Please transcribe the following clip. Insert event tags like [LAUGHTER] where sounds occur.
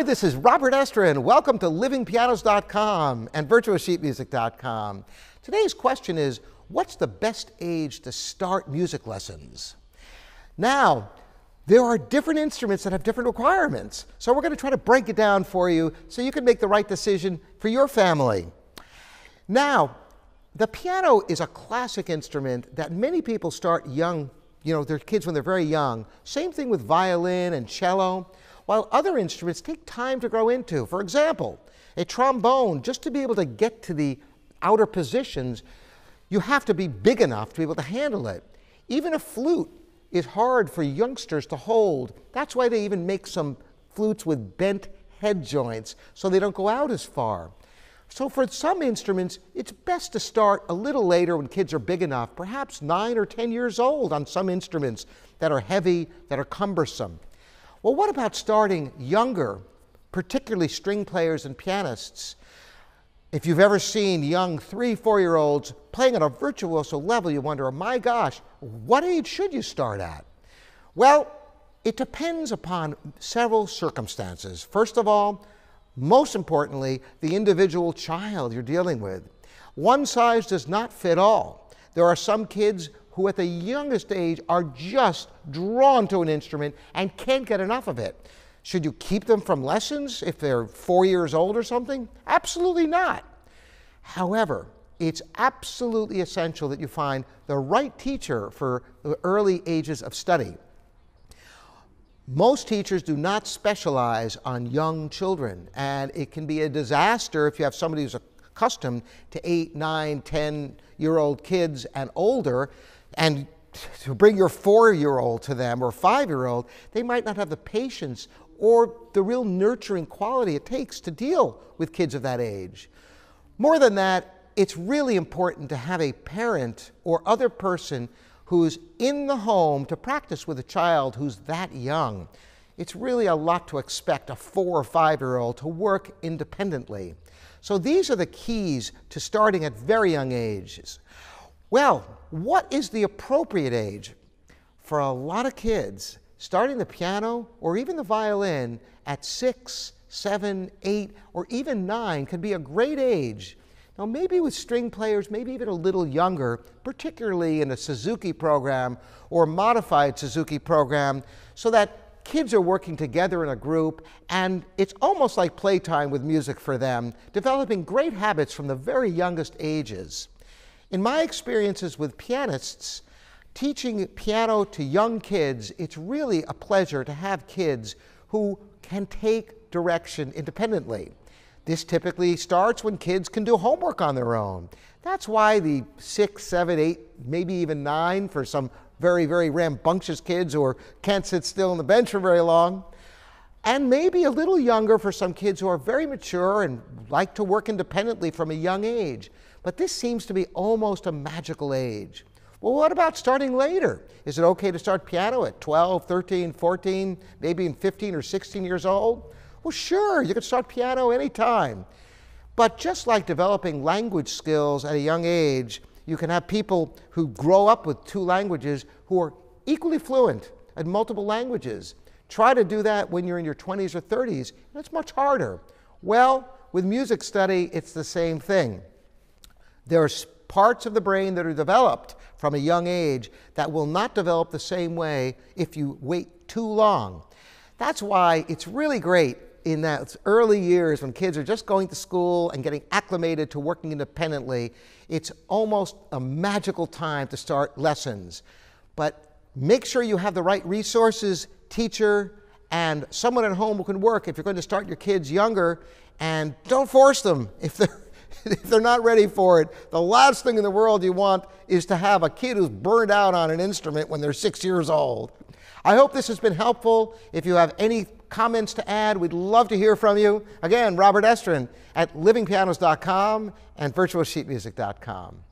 Hi, this is Robert Estrin. Welcome to livingpianos.com and virtualsheetmusic.com. Today's question is What's the best age to start music lessons? Now, there are different instruments that have different requirements. So, we're going to try to break it down for you so you can make the right decision for your family. Now, the piano is a classic instrument that many people start young, you know, their kids when they're very young. Same thing with violin and cello while other instruments take time to grow into. For example, a trombone, just to be able to get to the outer positions, you have to be big enough to be able to handle it. Even a flute is hard for youngsters to hold. That's why they even make some flutes with bent head joints so they don't go out as far. So for some instruments, it's best to start a little later when kids are big enough, perhaps nine or 10 years old on some instruments that are heavy, that are cumbersome. Well, what about starting younger, particularly string players and pianists? If you've ever seen young three, four year olds playing at a virtuoso level, you wonder, oh my gosh, what age should you start at? Well, it depends upon several circumstances. First of all, most importantly, the individual child you're dealing with. One size does not fit all. There are some kids who at the youngest age are just drawn to an instrument and can't get enough of it. Should you keep them from lessons if they're four years old or something? Absolutely not. However, it's absolutely essential that you find the right teacher for the early ages of study. Most teachers do not specialize on young children, and it can be a disaster if you have somebody who's accustomed to eight, nine, ten year old kids and older and to bring your four year old to them or five year old, they might not have the patience or the real nurturing quality it takes to deal with kids of that age. More than that, it's really important to have a parent or other person who's in the home to practice with a child who's that young. It's really a lot to expect a four or five year old to work independently. So these are the keys to starting at very young ages. Well, what is the appropriate age for a lot of kids starting the piano or even the violin at six, seven, eight, or even nine could be a great age. Now, maybe with string players, maybe even a little younger, particularly in a Suzuki program or modified Suzuki program, so that kids are working together in a group and it's almost like playtime with music for them, developing great habits from the very youngest ages. In my experiences with pianists, teaching piano to young kids, it's really a pleasure to have kids who can take direction independently. This typically starts when kids can do homework on their own. That's why the six, seven, eight, maybe even nine for some very, very rambunctious kids or can't sit still on the bench for very long. And maybe a little younger for some kids who are very mature and like to work independently from a young age. But this seems to be almost a magical age. Well, what about starting later? Is it okay to start piano at 12, 13, 14, maybe in 15 or 16 years old? Well, sure, you can start piano anytime. But just like developing language skills at a young age, you can have people who grow up with two languages who are equally fluent in multiple languages. Try to do that when you're in your 20s or 30s, and it's much harder. Well, with music study, it's the same thing. There are parts of the brain that are developed from a young age that will not develop the same way if you wait too long. That's why it's really great in that early years when kids are just going to school and getting acclimated to working independently. It's almost a magical time to start lessons. But make sure you have the right resources, teacher, and someone at home who can work if you're going to start your kids younger. And don't force them if they're if [LAUGHS] they're not ready for it, the last thing in the world you want is to have a kid who's burned out on an instrument when they're six years old. I hope this has been helpful. If you have any comments to add, we'd love to hear from you. Again, Robert Estrin at livingpianos.com and virtualsheetmusic.com.